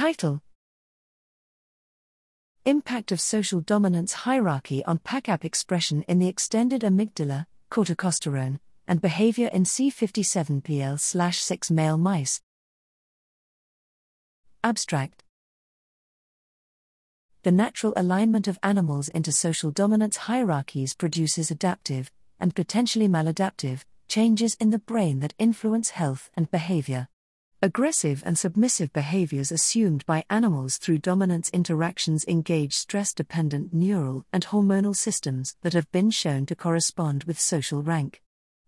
Title Impact of Social Dominance Hierarchy on PACAP Expression in the Extended Amygdala, Corticosterone, and Behavior in C57BL 6 male mice. Abstract The natural alignment of animals into social dominance hierarchies produces adaptive, and potentially maladaptive, changes in the brain that influence health and behavior. Aggressive and submissive behaviors assumed by animals through dominance interactions engage stress dependent neural and hormonal systems that have been shown to correspond with social rank.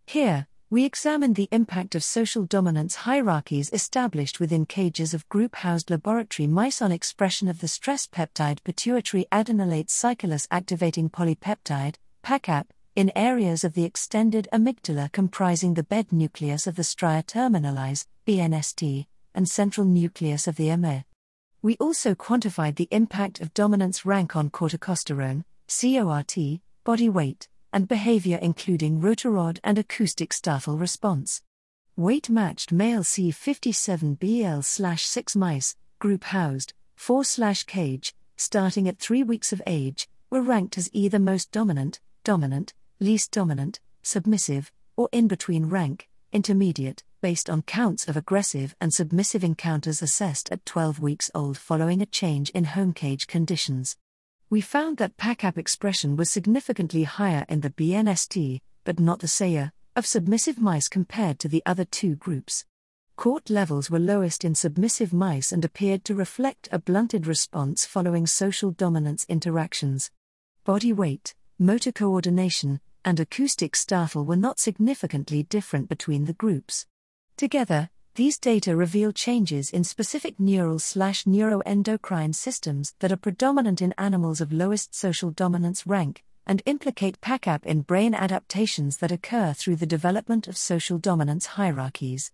Here, we examine the impact of social dominance hierarchies established within cages of group housed laboratory mice on expression of the stress peptide pituitary adenylate cyclase activating polypeptide, PACAP, in areas of the extended amygdala comprising the bed nucleus of the stria terminalis, BNST, and central nucleus of the ME. We also quantified the impact of dominance rank on corticosterone, CORT, body weight, and behavior including rotarod and acoustic startle response. Weight matched male C57BL 6 mice, group housed, 4 cage, starting at 3 weeks of age, were ranked as either most dominant, dominant, least dominant, submissive, or in between rank, intermediate, based on counts of aggressive and submissive encounters assessed at 12 weeks old following a change in home cage conditions. We found that PACAP expression was significantly higher in the BNST, but not the CeA, of submissive mice compared to the other two groups. CORT levels were lowest in submissive mice and appeared to reflect a blunted response following social dominance interactions. Body weight, motor coordination, and acoustic startle were not significantly different between the groups. Together, these data reveal changes in specific neural slash neuroendocrine systems that are predominant in animals of lowest social dominance rank, and implicate PACAP in brain adaptations that occur through the development of social dominance hierarchies.